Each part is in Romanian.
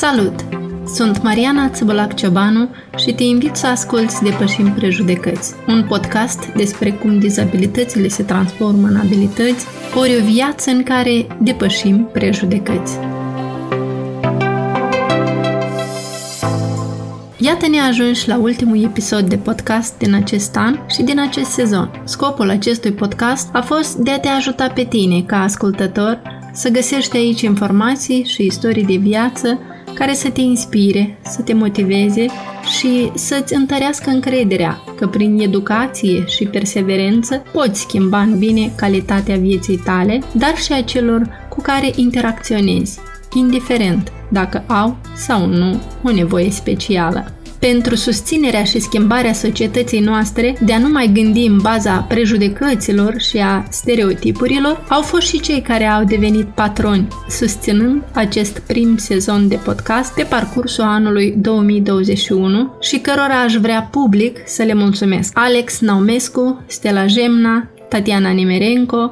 Salut! Sunt Mariana Țăbălac Ciobanu și te invit să asculți Depășim Prejudecăți, un podcast despre cum dizabilitățile se transformă în abilități, ori o viață în care depășim prejudecăți. Iată ne ajungi la ultimul episod de podcast din acest an și din acest sezon. Scopul acestui podcast a fost de a te ajuta pe tine, ca ascultător, să găsești aici informații și istorii de viață care să te inspire, să te motiveze și să-ți întărească încrederea că prin educație și perseverență poți schimba în bine calitatea vieții tale, dar și a celor cu care interacționezi, indiferent dacă au sau nu o nevoie specială pentru susținerea și schimbarea societății noastre de a nu mai gândi în baza prejudecăților și a stereotipurilor, au fost și cei care au devenit patroni, susținând acest prim sezon de podcast pe parcursul anului 2021 și cărora aș vrea public să le mulțumesc. Alex Naumescu, Stella Gemna, Tatiana Nimerenko,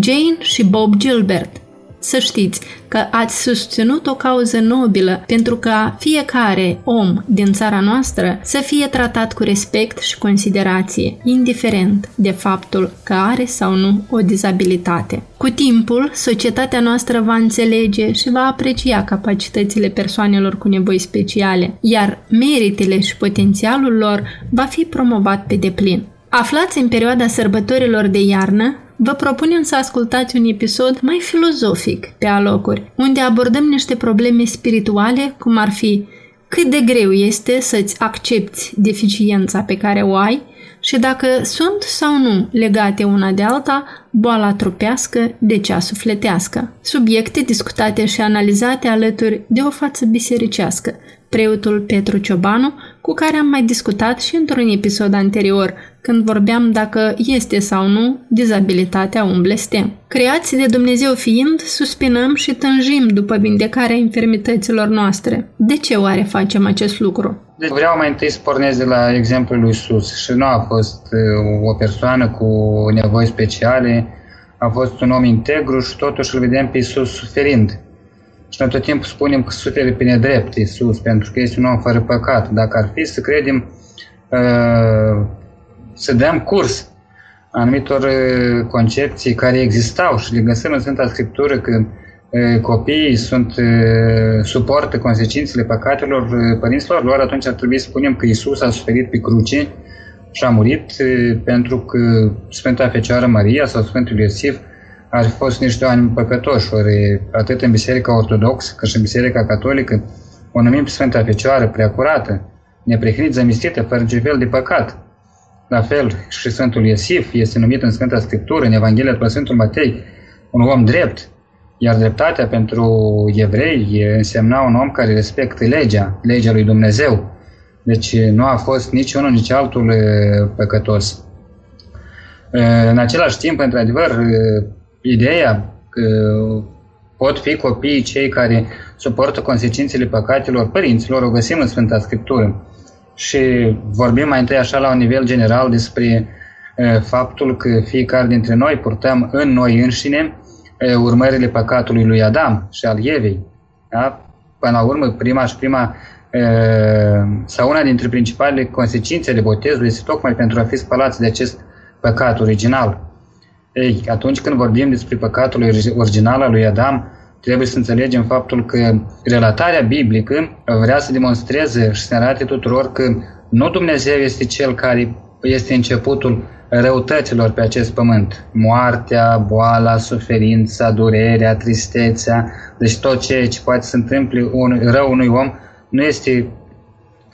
Jane și Bob Gilbert – să știți că ați susținut o cauză nobilă pentru ca fiecare om din țara noastră să fie tratat cu respect și considerație, indiferent de faptul că are sau nu o dizabilitate. Cu timpul, societatea noastră va înțelege și va aprecia capacitățile persoanelor cu nevoi speciale, iar meritele și potențialul lor va fi promovat pe deplin. Aflați în perioada sărbătorilor de iarnă vă propunem să ascultați un episod mai filozofic pe alocuri, unde abordăm niște probleme spirituale, cum ar fi cât de greu este să-ți accepti deficiența pe care o ai și dacă sunt sau nu legate una de alta boala trupească de cea sufletească. Subiecte discutate și analizate alături de o față bisericească, preotul Petru Ciobanu, cu care am mai discutat și într-un episod anterior, când vorbeam dacă este sau nu dizabilitatea un blestem. Creați de Dumnezeu fiind, suspinăm și tânjim după vindecarea infirmităților noastre. De ce oare facem acest lucru? Deci vreau mai întâi să pornesc de la exemplul lui Sus și nu a fost uh, o persoană cu nevoi speciale, a fost un om integru și totuși îl vedem pe Isus suferind. Și noi tot timpul spunem că suferă pe nedrept Isus, pentru că este un om fără păcat. Dacă ar fi să credem, uh, să dăm curs anumitor uh, concepții care existau și le găsim în Sfânta Scriptură că copiii sunt, suportă consecințele păcatelor părinților lor, atunci ar trebui să spunem că Isus a suferit pe cruce și a murit pentru că Sfânta Fecioară Maria sau Sfântul Iosif ar fi fost niște oameni păcătoși, ori atât în Biserica Ortodoxă cât și în Biserica Catolică, o numim pe Sfânta Fecioară prea curată, neprehnit, zămistită, fără niciun fel de păcat. La fel și Sfântul Iosif este numit în Sfânta Scriptură, în Evanghelia după Sfântul Matei, un om drept, iar dreptatea pentru evrei însemna un om care respectă legea, legea lui Dumnezeu. Deci nu a fost nici unul, nici altul păcătos. În același timp, într-adevăr, ideea că pot fi copiii cei care suportă consecințele păcatelor părinților, o găsim în Sfânta Scriptură. Și vorbim mai întâi așa la un nivel general despre faptul că fiecare dintre noi purtăm în noi înșine urmările păcatului lui Adam și al Evei. Da? Până la urmă, prima și prima sau una dintre principalele consecințe ale botezului este tocmai pentru a fi spălați de acest păcat original. Ei, atunci când vorbim despre păcatul original al lui Adam, trebuie să înțelegem faptul că relatarea biblică vrea să demonstreze și să ne arate tuturor că nu Dumnezeu este cel care este începutul răutăților pe acest pământ. Moartea, boala, suferința, durerea, tristețea, deci tot ceea ce poate să întâmple un rău unui om nu este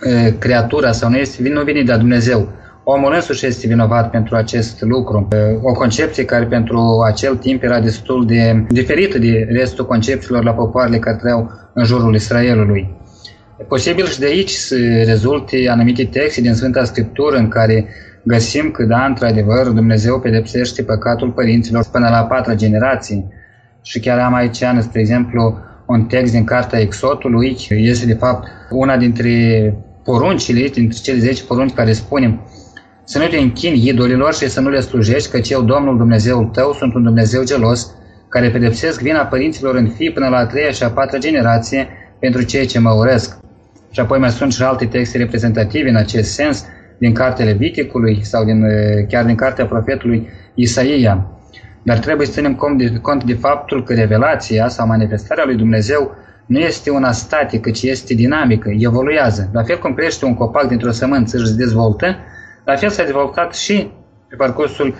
e, creatura sau nu, este, nu vine de Dumnezeu. Omul însuși este vinovat pentru acest lucru. O concepție care pentru acel timp era destul de diferită de restul concepțiilor la popoarele care trăiau în jurul Israelului. Posibil și de aici să rezulte anumite texte din Sfânta Scriptură în care găsim că, da, într-adevăr, Dumnezeu pedepsește păcatul părinților până la patra generație. Și chiar am aici, spre exemplu, un text din Cartea Exodului, este de fapt una dintre poruncile, dintre cele 10 porunci care spunem să nu te închini idolilor și să nu le slujești, căci eu, Domnul Dumnezeul tău, sunt un Dumnezeu gelos, care pedepsesc vina părinților în fii până la a treia și a patra generație pentru cei ce mă urăsc. Și apoi mai sunt și alte texte reprezentative în acest sens, din cartea Leviticului sau din, chiar din cartea profetului Isaia. Dar trebuie să ținem cont de, cont de faptul că revelația sau manifestarea lui Dumnezeu nu este una statică, ci este dinamică, evoluează. La fel cum crește un copac dintr-o sămânță și se dezvoltă, la fel s-a dezvoltat și pe parcursul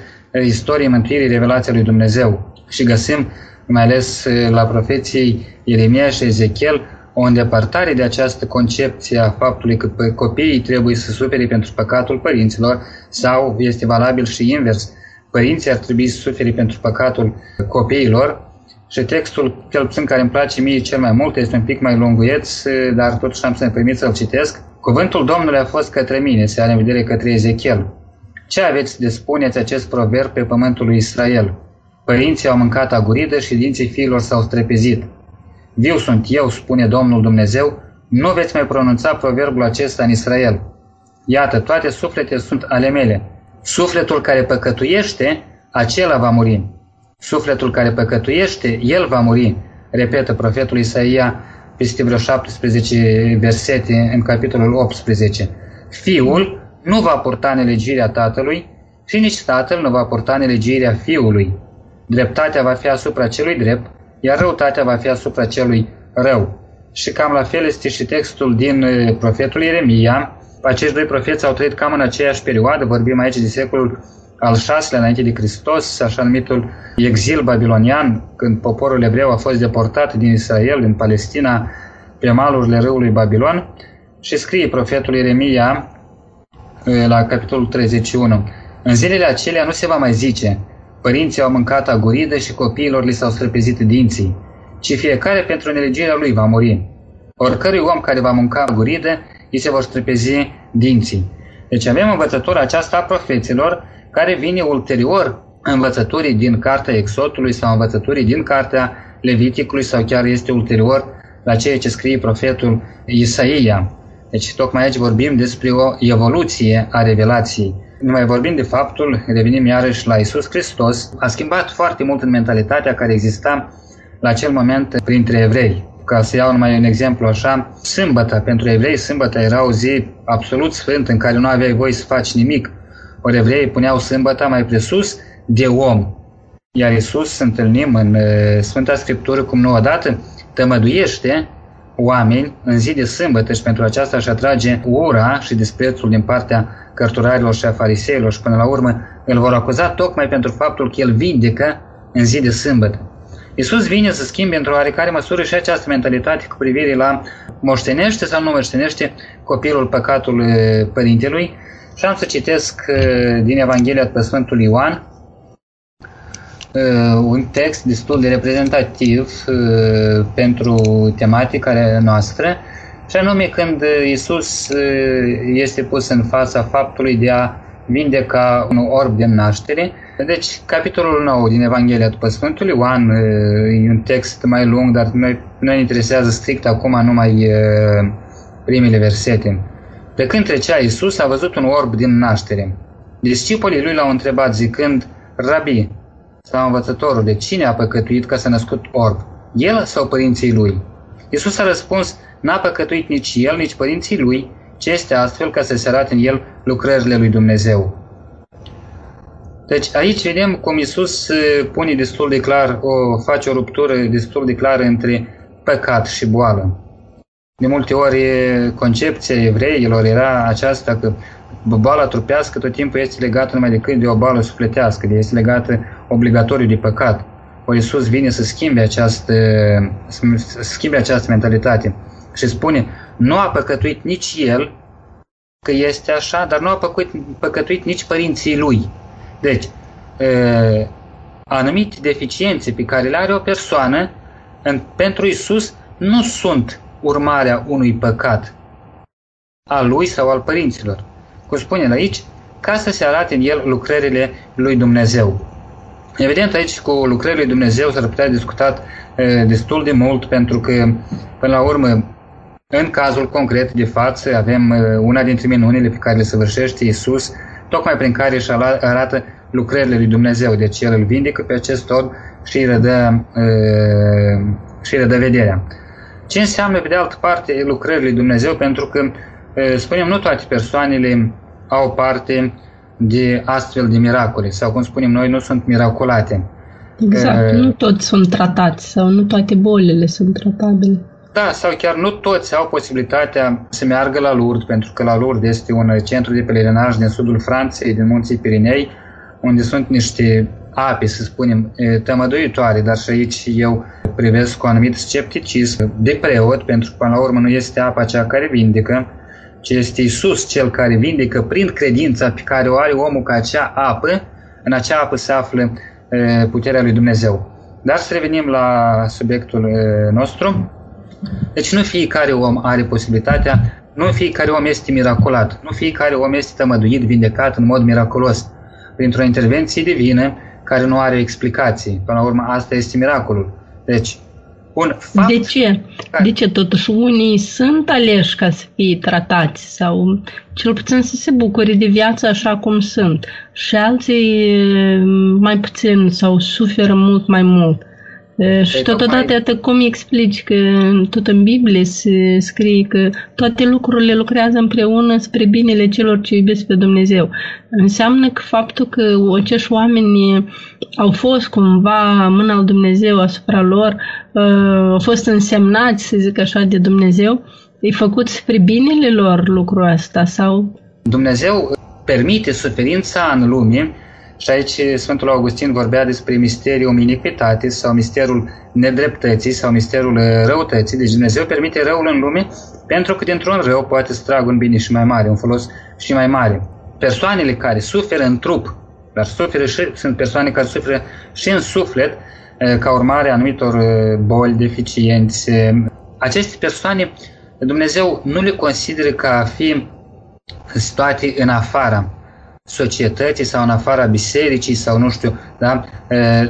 istoriei mântuirii revelației lui Dumnezeu. Și găsim, mai ales la profeției Ieremia și Ezechiel, o îndepărtare de această concepție a faptului că copiii trebuie să sufere pentru păcatul părinților sau este valabil și invers. Părinții ar trebui să sufere pentru păcatul copiilor și textul, cel puțin care îmi place mie cel mai mult, este un pic mai lunguieț, dar totuși am să-mi permit să-l citesc. Cuvântul Domnului a fost către mine, se are în vedere către Ezechiel. Ce aveți de spuneți acest proverb pe pământul lui Israel? Părinții au mâncat aguridă și dinții fiilor s-au strepezit. Viu sunt eu, spune Domnul Dumnezeu, nu veți mai pronunța proverbul acesta în Israel. Iată, toate suflete sunt ale mele. Sufletul care păcătuiește, acela va muri. Sufletul care păcătuiește, el va muri. Repetă profetul Isaia peste vreo 17 versete în capitolul 18. Fiul nu va purta nelegirea tatălui și nici tatăl nu va purta nelegirea fiului. Dreptatea va fi asupra celui drept, iar răutatea va fi asupra celui rău. Și cam la fel este și textul din uh, profetul Ieremia. Acești doi profeți au trăit cam în aceeași perioadă, vorbim aici de secolul al șaselea înainte de Hristos, așa numitul exil babilonian, când poporul evreu a fost deportat din Israel, din Palestina, pe malurile râului Babilon, și scrie profetul Ieremia uh, la capitolul 31. În zilele acelea nu se va mai zice, Părinții au mâncat aguridă și copiilor li s-au străpezit dinții, ci fiecare pentru nelegirea lui va muri. Oricărui om care va mânca aguridă, îi se vor străpezi dinții. Deci avem învățătura aceasta a profeților, care vine ulterior învățăturii din cartea Exodului sau învățăturii din cartea Leviticului sau chiar este ulterior la ceea ce scrie profetul Isaia. Deci tocmai aici vorbim despre o evoluție a revelației. Nu mai vorbim de faptul, revenim iarăși la Isus Hristos, a schimbat foarte mult în mentalitatea care exista la acel moment printre evrei. Ca să iau numai un exemplu așa, sâmbătă, pentru evrei, sâmbătă era o zi absolut sfântă în care nu aveai voie să faci nimic. Ori evreii puneau sâmbătă mai presus de om. Iar Isus, întâlnim în uh, Sfânta Scriptură cum nu odată, tămăduiește oameni în zi de sâmbătă și pentru aceasta își atrage ura și disprețul din partea cărturarilor și a fariseilor și până la urmă îl vor acuza tocmai pentru faptul că el vindecă în zi de sâmbătă. Iisus vine să schimbe într-o oarecare măsură și această mentalitate cu privire la moștenește sau nu moștenește copilul păcatul părintelui și am să citesc din Evanghelia pe Sfântul Ioan, uh, un text destul de reprezentativ uh, pentru tematica noastră, și anume când Isus uh, este pus în fața faptului de a vindeca un orb de naștere. Deci, capitolul 9 din Evanghelia după Sfântul Ioan e un text mai lung, dar noi, noi interesează strict acum numai primele versete. Pe când trecea Isus, a văzut un orb din naștere. Discipolii lui l-au întrebat zicând, Rabi, sau învățătorul, de cine a păcătuit ca să născut orb? El sau părinții lui? Isus a răspuns, n-a păcătuit nici el, nici părinții lui, ce este astfel ca să se arate în el lucrările lui Dumnezeu. Deci aici vedem cum Isus uh, pune destul de clar, o, face o ruptură destul de clară între păcat și boală. De multe ori concepția evreilor era aceasta că boala trupească tot timpul este legată numai decât de o boală sufletească, este legată obligatoriu de păcat. O Iisus vine să schimbe această, să schimbe această mentalitate și spune, nu a păcătuit nici el, că este așa, dar nu a păcătuit, păcătuit nici părinții lui. Deci, e, anumite deficiențe pe care le are o persoană, în, pentru Isus, nu sunt urmarea unui păcat al lui sau al părinților. Cum spune aici, ca să se arate în el lucrările lui Dumnezeu. Evident, aici cu lucrările lui Dumnezeu s-ar putea discutat e, destul de mult, pentru că, până la urmă, în cazul concret de față, avem una dintre minunile pe care le săvârșește Iisus, tocmai prin care își arată lucrările lui Dumnezeu. Deci El îl vindecă pe acest om și îi redă, și îi redă vederea. Ce înseamnă, pe de altă parte, lucrările lui Dumnezeu? Pentru că, spunem, nu toate persoanele au parte de astfel de miracole, sau cum spunem noi, nu sunt miracolate. Exact, uh, nu toți sunt tratați sau nu toate bolile sunt tratabile. Da, sau chiar nu toți au posibilitatea să meargă la Lourdes, pentru că la Lourdes este un centru de pelerinaj din sudul Franței, din munții Pirinei, unde sunt niște ape, să spunem, tămăduitoare, dar și aici eu privesc cu anumit scepticism de preot, pentru că până la urmă nu este apa cea care vindecă, ci este Isus cel care vindecă prin credința pe care o are omul ca acea apă, în acea apă se află puterea lui Dumnezeu. Dar să revenim la subiectul nostru. Deci nu fiecare om are posibilitatea, nu fiecare om este miraculat, nu fiecare om este tămăduit, vindecat în mod miraculos, printr-o intervenție divină care nu are explicații. Până la urmă, asta este miracolul. Deci, un fapt... De ce? De ce totuși unii sunt aleși ca să fie tratați sau cel puțin să se bucure de viață așa cum sunt și alții mai puțin sau suferă mult mai mult. Și păi totodată, atât cum explici că tot în Biblie se scrie că toate lucrurile lucrează împreună spre binele celor ce iubesc pe Dumnezeu. Înseamnă că faptul că acești oameni au fost cumva mâna lui Dumnezeu asupra lor, au fost însemnați, să zic așa, de Dumnezeu, e făcut spre binele lor lucrul ăsta sau... Dumnezeu permite suferința în lume și aici Sfântul Augustin vorbea despre misteriul iniquitate sau misterul nedreptății sau misterul uh, răutății. Deci Dumnezeu permite răul în lume pentru că dintr-un rău poate să tragă un bine și mai mare, un folos și mai mare. Persoanele care suferă în trup, dar suferă și, sunt persoane care suferă și în suflet uh, ca urmare a anumitor uh, boli, deficiențe. Aceste persoane Dumnezeu nu le consideră ca a fi situate în afara societății sau în afara bisericii sau nu știu, da?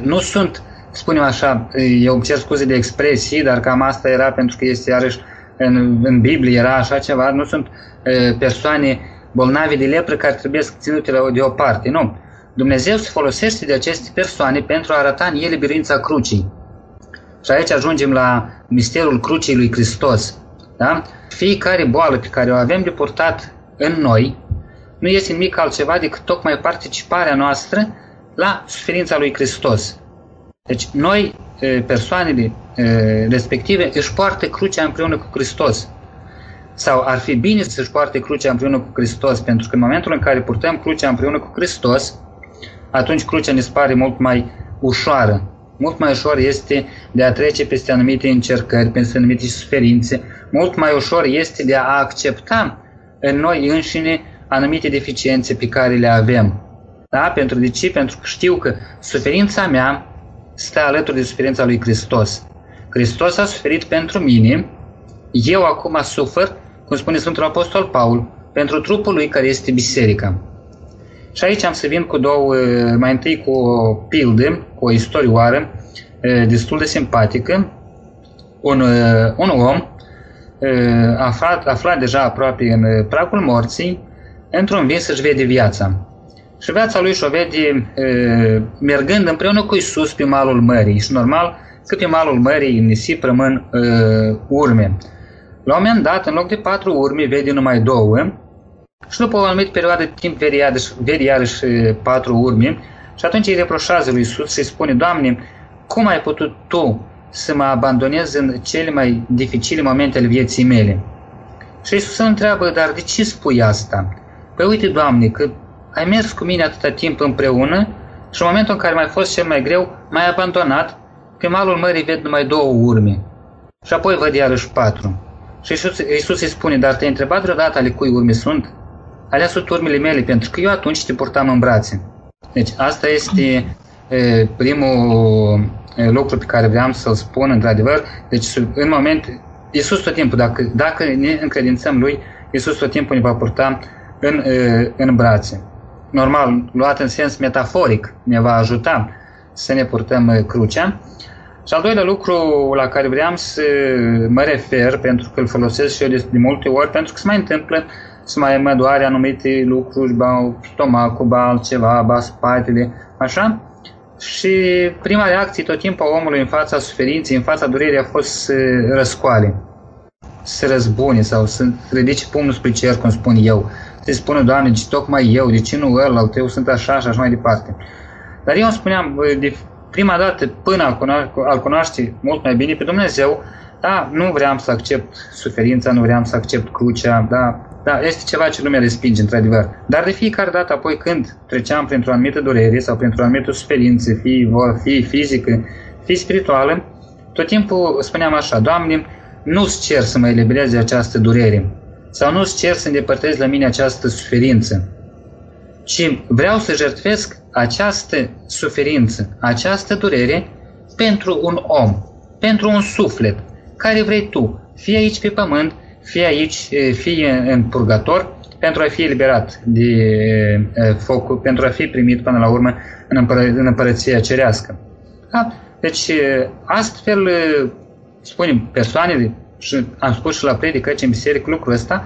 Nu sunt, spunem așa, eu cer scuze de expresii, dar cam asta era pentru că este iarăși în, în Biblie era așa ceva, nu sunt persoane bolnavi de lepră care trebuie ținute la, de o parte, nu. Dumnezeu se folosește de aceste persoane pentru a arăta în ele biruința crucii. Și aici ajungem la misterul crucii lui Hristos. Da? Fiecare boală pe care o avem de purtat în noi, nu este nimic altceva decât tocmai participarea noastră la suferința lui Hristos. Deci noi, persoanele respective, își poartă crucea împreună cu Hristos. Sau ar fi bine să-și poarte crucea împreună cu Hristos, pentru că în momentul în care purtăm crucea împreună cu Hristos, atunci crucea ne pare mult mai ușoară. Mult mai ușor este de a trece peste anumite încercări, peste anumite suferințe. Mult mai ușor este de a accepta în noi înșine anumite deficiențe pe care le avem. Da? Pentru de ce? Pentru că știu că suferința mea stă alături de suferința lui Hristos. Hristos a suferit pentru mine, eu acum sufăr, cum spune Sfântul Apostol Paul, pentru trupul lui care este biserica. Și aici am să vin cu două, mai întâi cu o pildă, cu o istorioară destul de simpatică. Un, un om aflat, aflat deja aproape în pragul morții, într-un vis își vede viața. Și viața lui și-o vede e, mergând împreună cu Isus pe malul mării. Și normal că pe malul mării în nisip rămân e, urme. La un moment dat, în loc de patru urme, vede numai două și după o anumită perioadă de timp vede iarăși, vede iarăși patru urme și atunci îi reproșează lui Isus și îi spune, Doamne, cum ai putut Tu să mă abandonezi în cele mai dificile momente ale vieții mele? Și Isus îl întreabă, dar de ce spui asta? Păi uite, Doamne, că ai mers cu mine atâta timp împreună și în momentul în care mai fost cel mai greu, m-ai abandonat, pe malul mării ved numai două urme. Și apoi văd iarăși patru. Și Iisus, Iisus îi spune, dar te-ai întrebat vreodată ale cui urme sunt? Alea sunt urmele mele, pentru că eu atunci te purtam în brațe. Deci asta este e, primul e, lucru pe care vreau să-l spun, într-adevăr. Deci în moment, Iisus tot timpul, dacă, dacă ne încredințăm Lui, Iisus tot timpul ne va purta în, în brațe. Normal, luat în sens metaforic, ne va ajuta să ne purtăm crucea. Și al doilea lucru la care vreau să mă refer, pentru că îl folosesc și eu de, de multe ori, pentru că se mai întâmplă să mai mă doare anumite lucruri, ba stomacul, ba altceva, ba spatele, așa. Și prima reacție tot timpul a omului în fața suferinței, în fața durerii a fost să răscoale. se răzbune sau să ridice pumnul spre cer, cum spun eu, să spună, Doamne, de tocmai eu, de ce nu ăla, eu sunt așa și așa mai departe. Dar eu îmi spuneam, de prima dată, până al, cunoaște, al cunoaște mult mai bine pe Dumnezeu, da, nu vreau să accept suferința, nu vreau să accept crucea, da, da, este ceva ce lumea respinge, într-adevăr. Dar de fiecare dată, apoi când treceam printr-o anumită durere sau printr-o anumită suferință, fie, fie fizică, fie spirituală, tot timpul spuneam așa, Doamne, nu-ți cer să mă elibereze această durere sau nu-ți cer să îndepărtezi la mine această suferință, ci vreau să jertfesc această suferință, această durere pentru un om, pentru un suflet, care vrei tu, fie aici pe pământ, fie aici, fie în purgator, pentru a fi eliberat de foc, pentru a fi primit până la urmă în, împăr- în împărăția cerească. Da? Deci, astfel, spunem, persoanele, și am spus și la predică în biserică lucrul ăsta,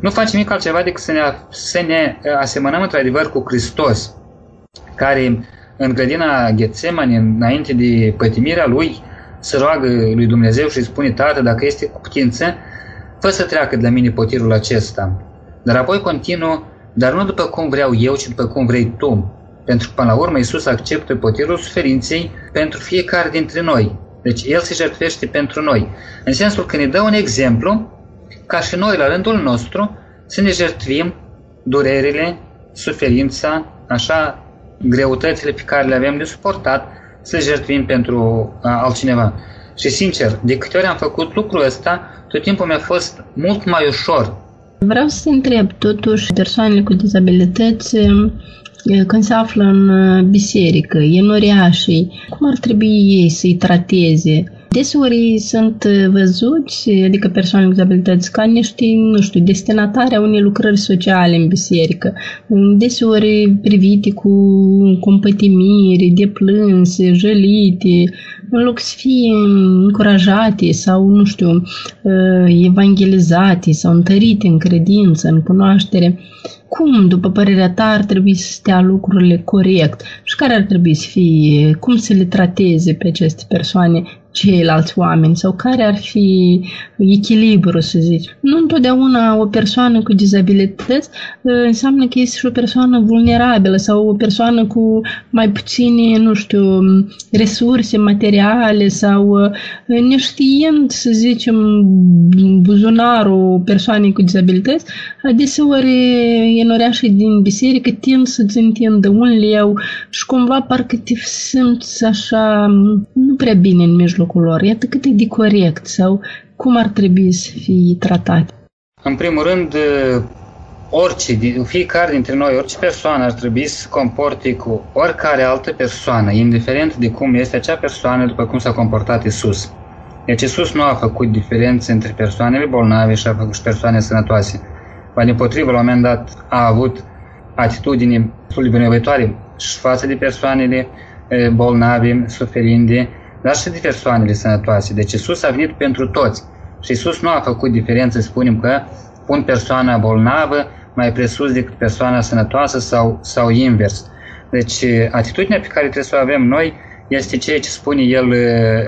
nu face nimic altceva decât să ne, să ne asemănăm într-adevăr cu Hristos, care în grădina Ghețemani, înainte de pătimirea lui, se roagă lui Dumnezeu și îi spune, Tată, dacă este cu putință, fă să treacă de la mine potirul acesta. Dar apoi continuă, dar nu după cum vreau eu, ci după cum vrei tu. Pentru că, până la urmă, Iisus acceptă potirul suferinței pentru fiecare dintre noi. Deci El se jertfește pentru noi. În sensul că ne dă un exemplu ca și noi, la rândul nostru, să ne jertvim durerile, suferința, așa, greutățile pe care le avem de suportat, să le jertvim pentru altcineva. Și sincer, de câte ori am făcut lucrul ăsta, tot timpul mi-a fost mult mai ușor. Vreau să te întreb, totuși, persoanele cu dizabilități, când se află în biserică, enoriașii, cum ar trebui ei să-i trateze? Deseori sunt văzuți, adică persoane cu dizabilități, ca niște, nu știu, destinatari a unei lucrări sociale în biserică. Deseori privite cu compătimire, deplânse, jălite, în loc să fie încurajate sau, nu știu, evangelizate sau întărite în credință, în cunoaștere. Cum, după părerea ta, ar trebui să stea lucrurile corect și care ar trebui să fie, cum să le trateze pe aceste persoane ceilalți oameni sau care ar fi echilibru, să zici. Nu întotdeauna o persoană cu dizabilități uh, înseamnă că este și o persoană vulnerabilă sau o persoană cu mai puține, nu știu, resurse materiale sau uh, neștiind, să zicem, buzunarul persoanei cu dizabilități, adeseori enoreașii din biserică tind să-ți întindă un leu și cumva parcă te simți așa nu prea bine în mijloc mijlocul lor. Iată cât e de corect sau cum ar trebui să fie tratat. În primul rând, orice, fiecare dintre noi, orice persoană ar trebui să comporte cu oricare altă persoană, indiferent de cum este acea persoană, după cum s-a comportat Isus. Deci Isus nu a făcut diferențe între persoanele bolnave și a făcut și persoane sănătoase. Ba din potrivă, la un moment dat a avut atitudini binevoitoare și față de persoanele bolnave, suferinde, dar și de persoanele sănătoase. Deci Isus a venit pentru toți. Și Isus nu a făcut diferență, spunem că pun persoana bolnavă mai presus decât persoana sănătoasă sau, sau invers. Deci atitudinea pe care trebuie să o avem noi este ceea ce spune El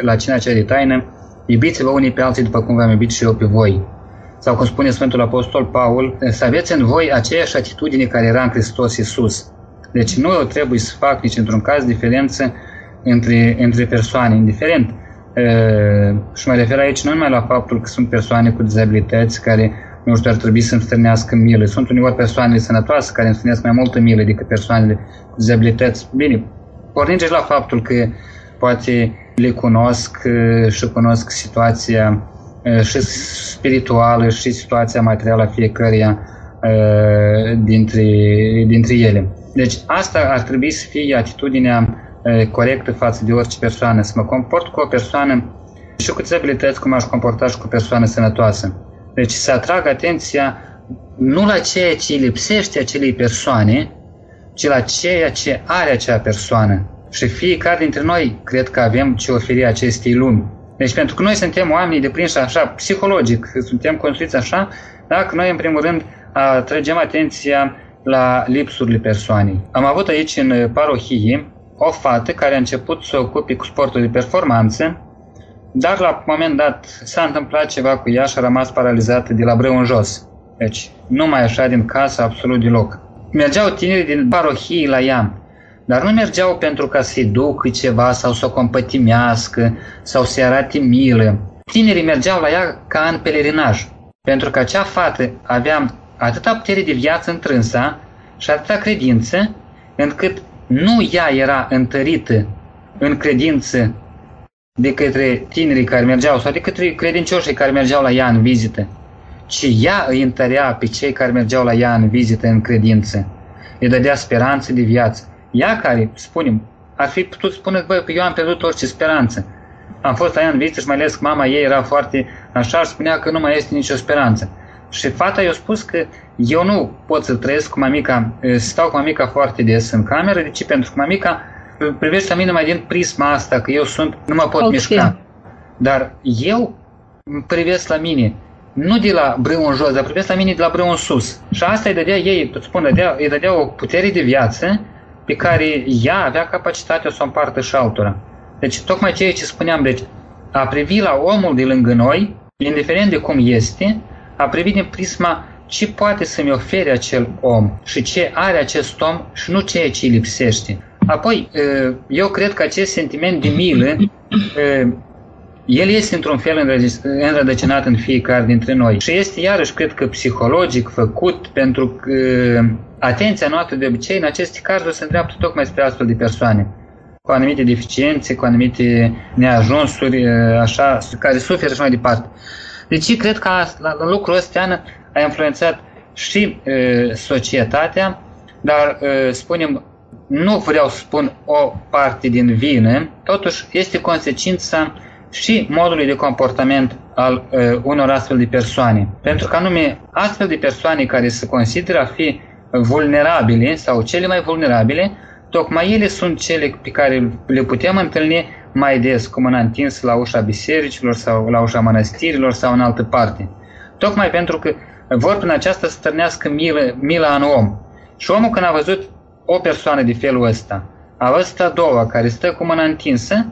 la cina cea de taină, iubiți-vă unii pe alții după cum v-am iubit și eu pe voi. Sau cum spune Sfântul Apostol Paul, să aveți în voi aceeași atitudine care era în Hristos Iisus. Deci nu trebuie să fac nici într-un caz diferență între, între persoane, indiferent. Uh, și mă refer aici nu numai la faptul că sunt persoane cu dizabilități care nu știu, ar trebui să întâlnească milă. Sunt uneori persoane sănătoase care întâlnesc mai multă milă decât persoanele cu dizabilități. Bine, pornind la faptul că poate le cunosc și cunosc situația și spirituală și situația materială a fiecăruia dintre, dintre ele. Deci asta ar trebui să fie atitudinea corectă față de orice persoană, să mă comport cu o persoană și cu dizabilități cum aș comporta și cu o persoană sănătoasă. Deci să atrag atenția nu la ceea ce lipsește acelei persoane, ci la ceea ce are acea persoană. Și fiecare dintre noi cred că avem ce oferi acestei lumi. Deci pentru că noi suntem oameni deprinși așa, psihologic, suntem construiți așa, dacă noi în primul rând atragem atenția la lipsurile persoanei. Am avut aici în parohie o fată care a început să se ocupe cu sportul de performanță dar la un moment dat s-a întâmplat ceva cu ea și a rămas paralizată de la brâu în jos. Deci, nu mai așa din casă, absolut deloc. Mergeau tineri din parohii la ea, dar nu mergeau pentru ca să-i ducă ceva sau să o compătimească sau să-i arate milă. Tinerii mergeau la ea ca în pelerinaj, pentru că acea fată avea atâta putere de viață întrânsa și atâta credință, încât nu ea era întărită în credință de către tinerii care mergeau sau de către credincioșii care mergeau la ea în vizită, ci ea îi întărea pe cei care mergeau la ea în vizită în credință. Îi dădea speranță de viață. Ea care, spunem, ar fi putut spune, băi, că eu am pierdut orice speranță. Am fost la ea în vizită și mai ales că mama ei era foarte așa și spunea că nu mai este nicio speranță. Și fata i-a spus că eu nu pot să trăiesc cu mamica, stau cu mamica foarte des în cameră, de ce? Pentru că mamica privește la mine mai din prisma asta, că eu sunt, nu mă pot okay. mișca. Dar eu privesc la mine, nu de la brâu în jos, dar privesc la mine de la brâu în sus. Și asta îi dădea ei, îți spun, dădea, îi dădea o putere de viață pe care ea avea capacitatea să o împartă și altora. Deci, tocmai ceea ce spuneam, deci, a privi la omul de lângă noi, indiferent de cum este, a privi din prisma ce poate să-mi ofere acel om și ce are acest om și nu ceea ce îi lipsește. Apoi, eu cred că acest sentiment de milă, el este într-un fel înrădăcinat în fiecare dintre noi și este iarăși, cred că, psihologic făcut pentru că atenția noastră de obicei în aceste cazuri se îndreaptă tocmai spre astfel de persoane cu anumite deficiențe, cu anumite neajunsuri, așa, care suferă și mai departe. Deci cred că la, la lucrul ăsta a influențat și e, societatea, dar, e, spunem, nu vreau să spun o parte din vină, totuși este consecința și modului de comportament al e, unor astfel de persoane. Pentru că anume astfel de persoane care se consideră a fi vulnerabile sau cele mai vulnerabile, tocmai ele sunt cele pe care le putem întâlni mai des, cum în întins la ușa bisericilor sau la ușa mănăstirilor sau în altă parte. Tocmai pentru că vor prin aceasta să stârnească milă, mila în om. Și omul când a văzut o persoană de felul ăsta, a văzut a doua care stă cu mâna întinsă,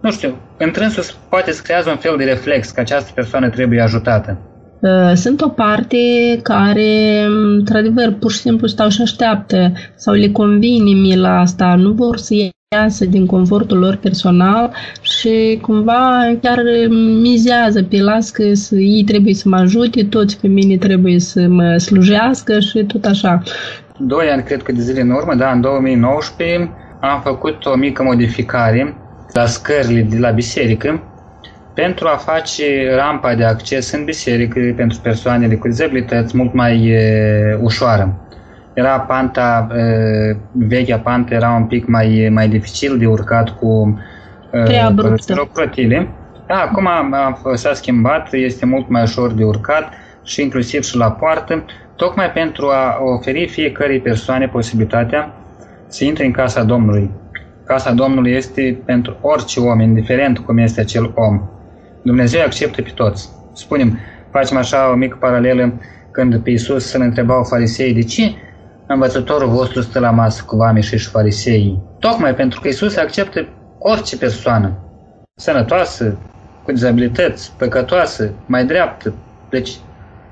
nu știu, întrânsul poate să creează un fel de reflex că această persoană trebuie ajutată. Uh, sunt o parte care, într-adevăr, pur și simplu stau și așteaptă sau le convine mila asta, nu vor să iasă din confortul lor personal și cumva chiar mizează pe las că ei trebuie să mă ajute, toți pe mine trebuie să mă slujească și tot așa. Doi ani, cred că de zile în urmă, da, în 2019, am făcut o mică modificare la scările de la biserică pentru a face rampa de acces în biserică pentru persoanele cu dizabilități mult mai e, ușoară. Era panta, e, vechea pantă era un pic mai, mai dificil de urcat cu crotile. Da, acum s-a schimbat, este mult mai ușor de urcat și inclusiv și la poartă, tocmai pentru a oferi fiecărei persoane posibilitatea să intre în casa Domnului. Casa Domnului este pentru orice om, indiferent cum este acel om. Dumnezeu acceptă pe toți. Spunem, facem așa o mică paralelă când pe Iisus să-L întrebau farisei de ce învățătorul vostru stă la masă cu vame și farisei. Tocmai pentru că Iisus acceptă orice persoană, sănătoasă, cu dizabilități, păcătoasă, mai dreaptă. Deci,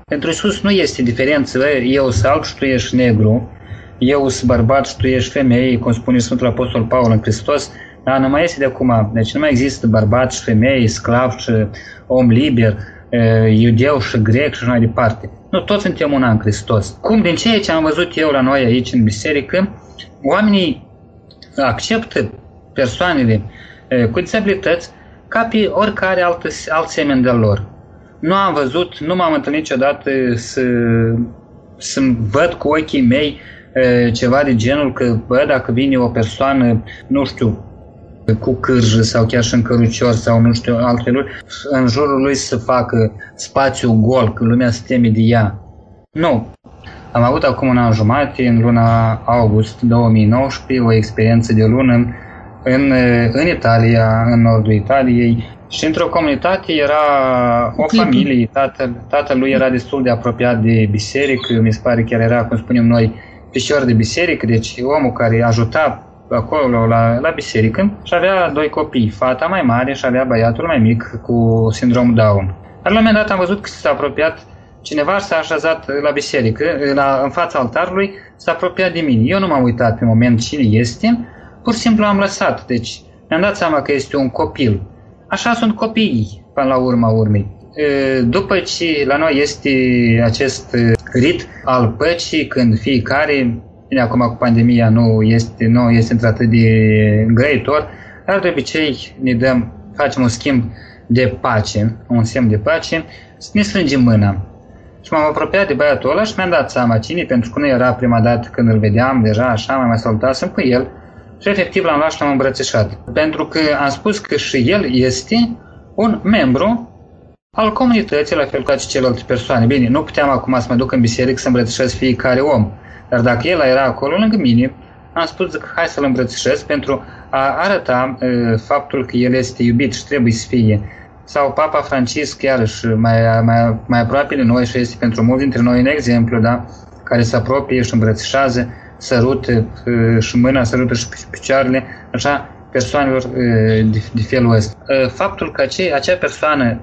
pentru Iisus nu este diferență, eu sunt alb și tu ești negru, eu sunt bărbat și tu ești femeie, cum spune Sfântul Apostol Paul în Hristos, da, nu mai este de acum. Deci nu mai există bărbați și femei, sclav și om liber, iudeu și grec și mai departe. Nu, toți suntem una în Hristos. Cum din ceea ce am văzut eu la noi aici în biserică, oamenii acceptă persoanele cu disabilități ca pe oricare altă, alt semen de lor. Nu am văzut, nu m-am întâlnit niciodată să, să văd cu ochii mei ceva de genul că, bă, dacă vine o persoană, nu știu, cu cârjă sau chiar și în cărucior sau nu știu altfel, în jurul lui să facă spațiu gol, că lumea se teme de ea. Nu. Am avut acum un an jumate, în luna august 2019, o experiență de lună în, în Italia, în nordul Italiei, și într-o comunitate era o familie, tatăl, tatăl lui era destul de apropiat de biserică, mi se pare că era, cum spunem noi, pișor de biserică, deci omul care ajuta acolo la, la biserică și avea doi copii, fata mai mare și avea băiatul mai mic cu sindrom Down. Dar la un moment dat am văzut că s-a apropiat cineva s-a așezat la biserică, la, în fața altarului, s-a apropiat de mine. Eu nu m-am uitat pe moment cine este, pur și simplu am lăsat. Deci mi-am dat seama că este un copil. Așa sunt copiii, până la urma urmei. După ce la noi este acest rit al păcii, când fiecare, bine, acum cu pandemia nu este, nu este într-atât de grăitor, dar de obicei ne dăm, facem un schimb de pace, un semn de pace, să ne strângem mâna. Și m-am apropiat de băiatul ăla și mi-am dat seama cine, pentru că nu era prima dată când îl vedeam deja așa, mai mai salutasem cu el și efectiv l-am luat și l-am îmbrățișat. Pentru că am spus că și el este un membru al comunității, la fel ca și celelalte persoane. Bine, nu puteam acum să mă duc în biserică să îmbrățișez fiecare om, dar dacă el era acolo lângă mine, am spus că hai să-l îmbrățișez pentru a arăta uh, faptul că el este iubit și trebuie să fie. Sau Papa Francisc, iarăși, mai, mai, mai aproape de noi și este pentru mulți dintre noi un exemplu, da? care se apropie și îmbrățișează, sărută uh, și mâna, sărută și picioarele, așa, persoanelor uh, de, de felul ăsta. Uh, faptul că acea, acea persoană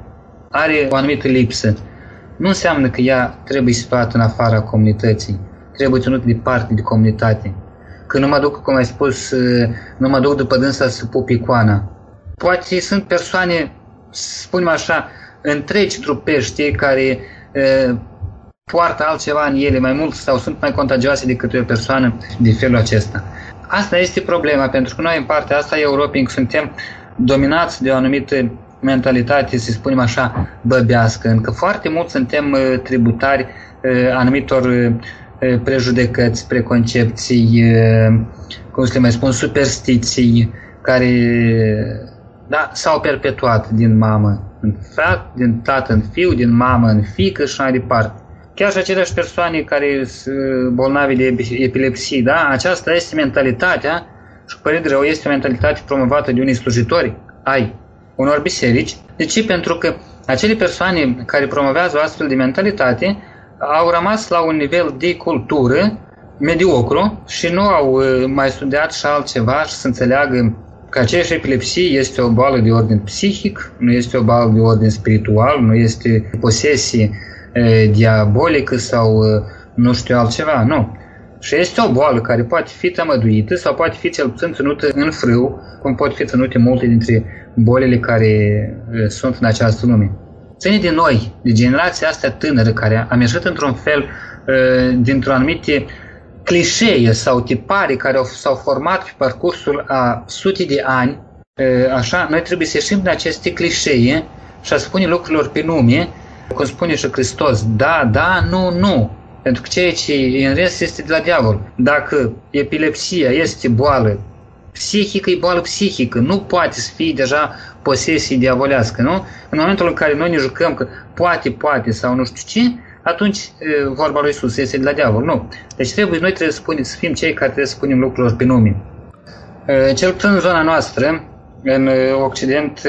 are o anumită lipsă, nu înseamnă că ea trebuie situată în afara comunității, trebuie ținută departe de comunitate. Că nu mă duc, cum ai spus, nu mă duc după dânsa să pup icoana. Poate sunt persoane, spunem așa, întregi trupești care uh, poartă altceva în ele mai mult sau sunt mai contagioase decât o persoană de felul acesta. Asta este problema, pentru că noi în partea asta a Europei suntem dominați de o anumită mentalitate, să spunem așa, băbească, încă foarte mult suntem uh, tributari uh, anumitor uh, prejudecăți, preconcepții, cum să le mai spun, superstiții, care da, s-au perpetuat din mamă în frat, din tată în fiu, din mamă în fică și mai departe. Chiar și aceleași persoane care sunt bolnavi de epilepsie, da? aceasta este mentalitatea și părere rău este o mentalitate promovată de unii slujitori ai unor biserici. De ce? Pentru că acele persoane care promovează o astfel de mentalitate au rămas la un nivel de cultură mediocru și nu au uh, mai studiat și altceva și să înțeleagă că aceeași epilepsie este o boală de ordin psihic, nu este o boală de ordin spiritual, nu este posesie e, diabolică sau e, nu știu altceva, nu. Și este o boală care poate fi tămăduită sau poate fi cel puțin ținută în frâu, cum pot fi ținute multe dintre bolile care e, sunt în această lume. Ține de noi, de generația asta tânără care am ieșit într-un fel e, dintr-o anumite clișee sau tipare care au, s-au format pe parcursul a sute de ani, așa, noi trebuie să ieșim din aceste clișee și a spune lucrurilor pe nume, cum spune și Hristos, da, da, nu, nu. Pentru că ceea ce e în rest este de la diavol. Dacă epilepsia este boală psihică, e boală psihică. Nu poate să fie deja posesie diavolească, nu? În momentul în care noi ne jucăm că poate, poate sau nu știu ce, atunci vorba lui Isus este de la diavol. Nu. Deci trebuie, noi trebuie să, spune, să fim cei care trebuie să spunem lucrurilor pe nume. Cel puțin în zona noastră, în Occident,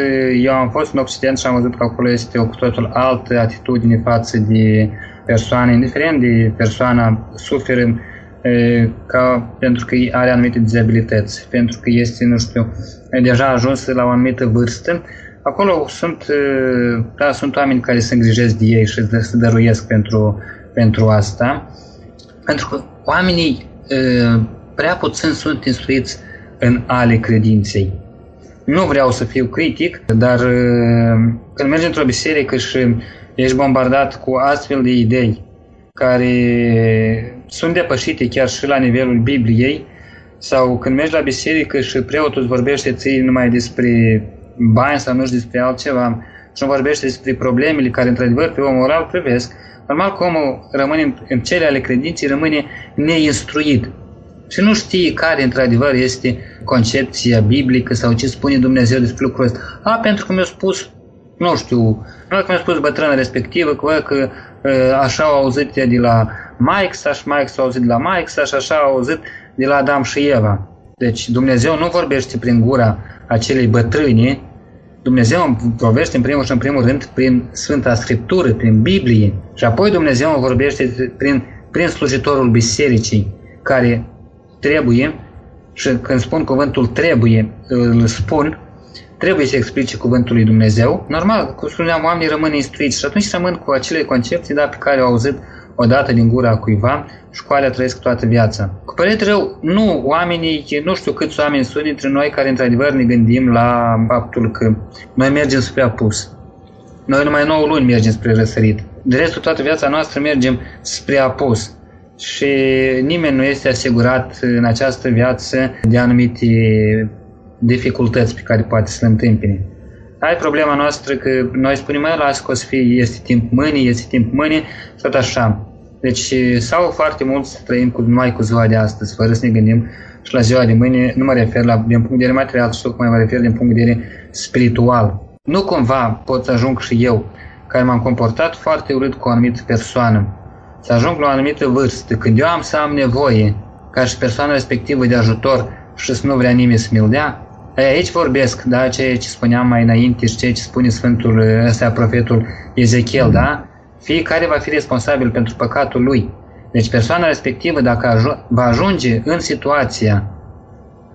eu am fost în Occident și am văzut că acolo este o cu totul altă atitudine față de persoane, indiferent de persoana suferă ca, pentru că are anumite dizabilități, pentru că este, nu știu, deja ajuns la o anumită vârstă Acolo sunt, da, sunt oameni care se îngrijesc de ei și se dăruiesc pentru, pentru asta, pentru că oamenii prea puțin sunt instruiți în ale credinței. Nu vreau să fiu critic, dar când mergi într-o biserică și ești bombardat cu astfel de idei care sunt depășite chiar și la nivelul Bibliei, sau când mergi la biserică și preotul îți vorbește ție numai despre bani sau nu știu despre altceva și nu vorbește despre problemele care într-adevăr pe omul oral privesc, normal că omul rămâne în cele ale credinței, rămâne neinstruit și nu știe care într-adevăr este concepția biblică sau ce spune Dumnezeu despre lucrul ăsta. A, pentru că mi-a spus, nu știu, nu că mi-a spus bătrâna respectivă că, că așa au auzit de la Mike, și Mike s-a auzit de la Mike, și așa au auzit de la Adam și Eva. Deci Dumnezeu nu vorbește prin gura acelei bătrâni, Dumnezeu vorbește în primul și în primul rând prin Sfânta Scriptură, prin Biblie și apoi Dumnezeu vorbește prin, prin slujitorul bisericii care trebuie Și când spun cuvântul trebuie, îl spun, trebuie să explice cuvântul lui Dumnezeu. Normal, cum spuneam, oamenii rămân instruiți și atunci rămân cu acele concepții da, pe care au auzit odată din gura cuiva și cu alea trăiesc toată viața. Cu părere rău, nu, oamenii, nu știu câți oameni sunt dintre noi care într-adevăr ne gândim la faptul că noi mergem spre apus. Noi numai 9 luni mergem spre răsărit. De restul, toată viața noastră mergem spre apus. Și nimeni nu este asigurat în această viață de anumite dificultăți pe care poate să le întâmpine. Ai problema noastră că noi spunem, mai las că o să fie, este timp mâine, este timp mâine, tot așa. Deci sau foarte mult să trăim cu, numai cu ziua de astăzi, fără să ne gândim și la ziua de mâine, nu mă refer la, din punct de vedere material, ci mai mă refer din punct de vedere spiritual. Nu cumva pot să ajung și eu, care m-am comportat foarte urât cu o anumită persoană, să ajung la o anumită vârstă, când eu am să am nevoie, ca și persoana respectivă de ajutor și să nu vrea nimeni să mi-l dea, Aici vorbesc, da, ceea ce spuneam mai înainte și ceea ce spune Sfântul ăsta, profetul Ezechiel, da? Fiecare va fi responsabil pentru păcatul lui. Deci persoana respectivă, dacă aj- va ajunge în situația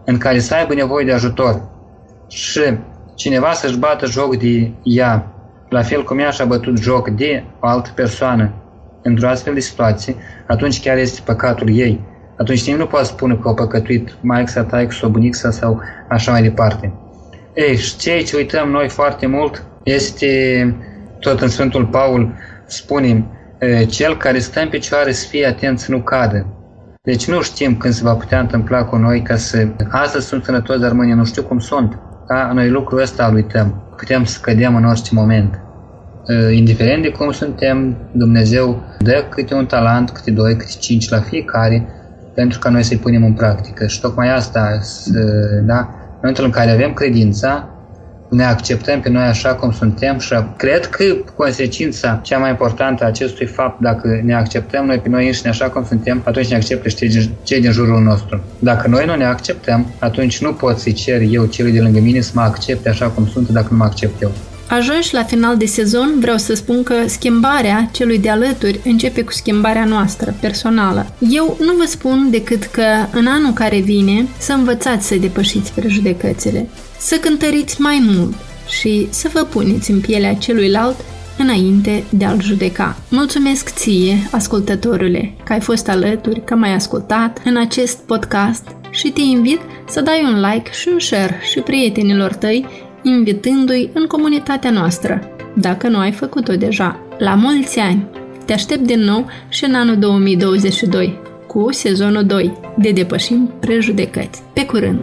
în care să aibă nevoie de ajutor și cineva să-și bată joc de ea, la fel cum ea și-a bătut joc de o altă persoană într-o astfel de situație, atunci chiar este păcatul ei atunci nimeni nu poate spune că au păcătuit maică sau taică sau bunica sau așa mai departe. Ei, și ceea ce uităm noi foarte mult este, tot în Sfântul Paul spune, cel care stă în picioare să fie atent să nu cadă. Deci nu știm când se va putea întâmpla cu noi ca să... Astăzi sunt sănătoși, dar mâine nu știu cum sunt. Da? Noi lucrul ăsta îl uităm. Putem să cădem în orice moment. Indiferent de cum suntem, Dumnezeu dă câte un talent, câte doi, câte cinci la fiecare, pentru ca noi să-i punem în practică. Și tocmai asta, da, în momentul în care avem credința, ne acceptăm pe noi așa cum suntem și cred că consecința cea mai importantă a acestui fapt, dacă ne acceptăm noi pe noi înșine așa cum suntem, atunci ne acceptă și cei din, cei din jurul nostru. Dacă noi nu ne acceptăm, atunci nu pot să-i cer eu celui de lângă mine să mă accepte așa cum sunt dacă nu mă accept eu. Ajungi la final de sezon, vreau să spun că schimbarea celui de alături începe cu schimbarea noastră, personală. Eu nu vă spun decât că în anul care vine să învățați să depășiți prejudecățile, să cântăriți mai mult și să vă puneți în pielea celuilalt înainte de a-l judeca. Mulțumesc ție, ascultătorule, că ai fost alături, că m-ai ascultat în acest podcast și te invit să dai un like și un share și prietenilor tăi invitându-i în comunitatea noastră, dacă nu ai făcut-o deja. La mulți ani! Te aștept din nou și în anul 2022 cu sezonul 2 de Depășim Prejudecăți. Pe curând!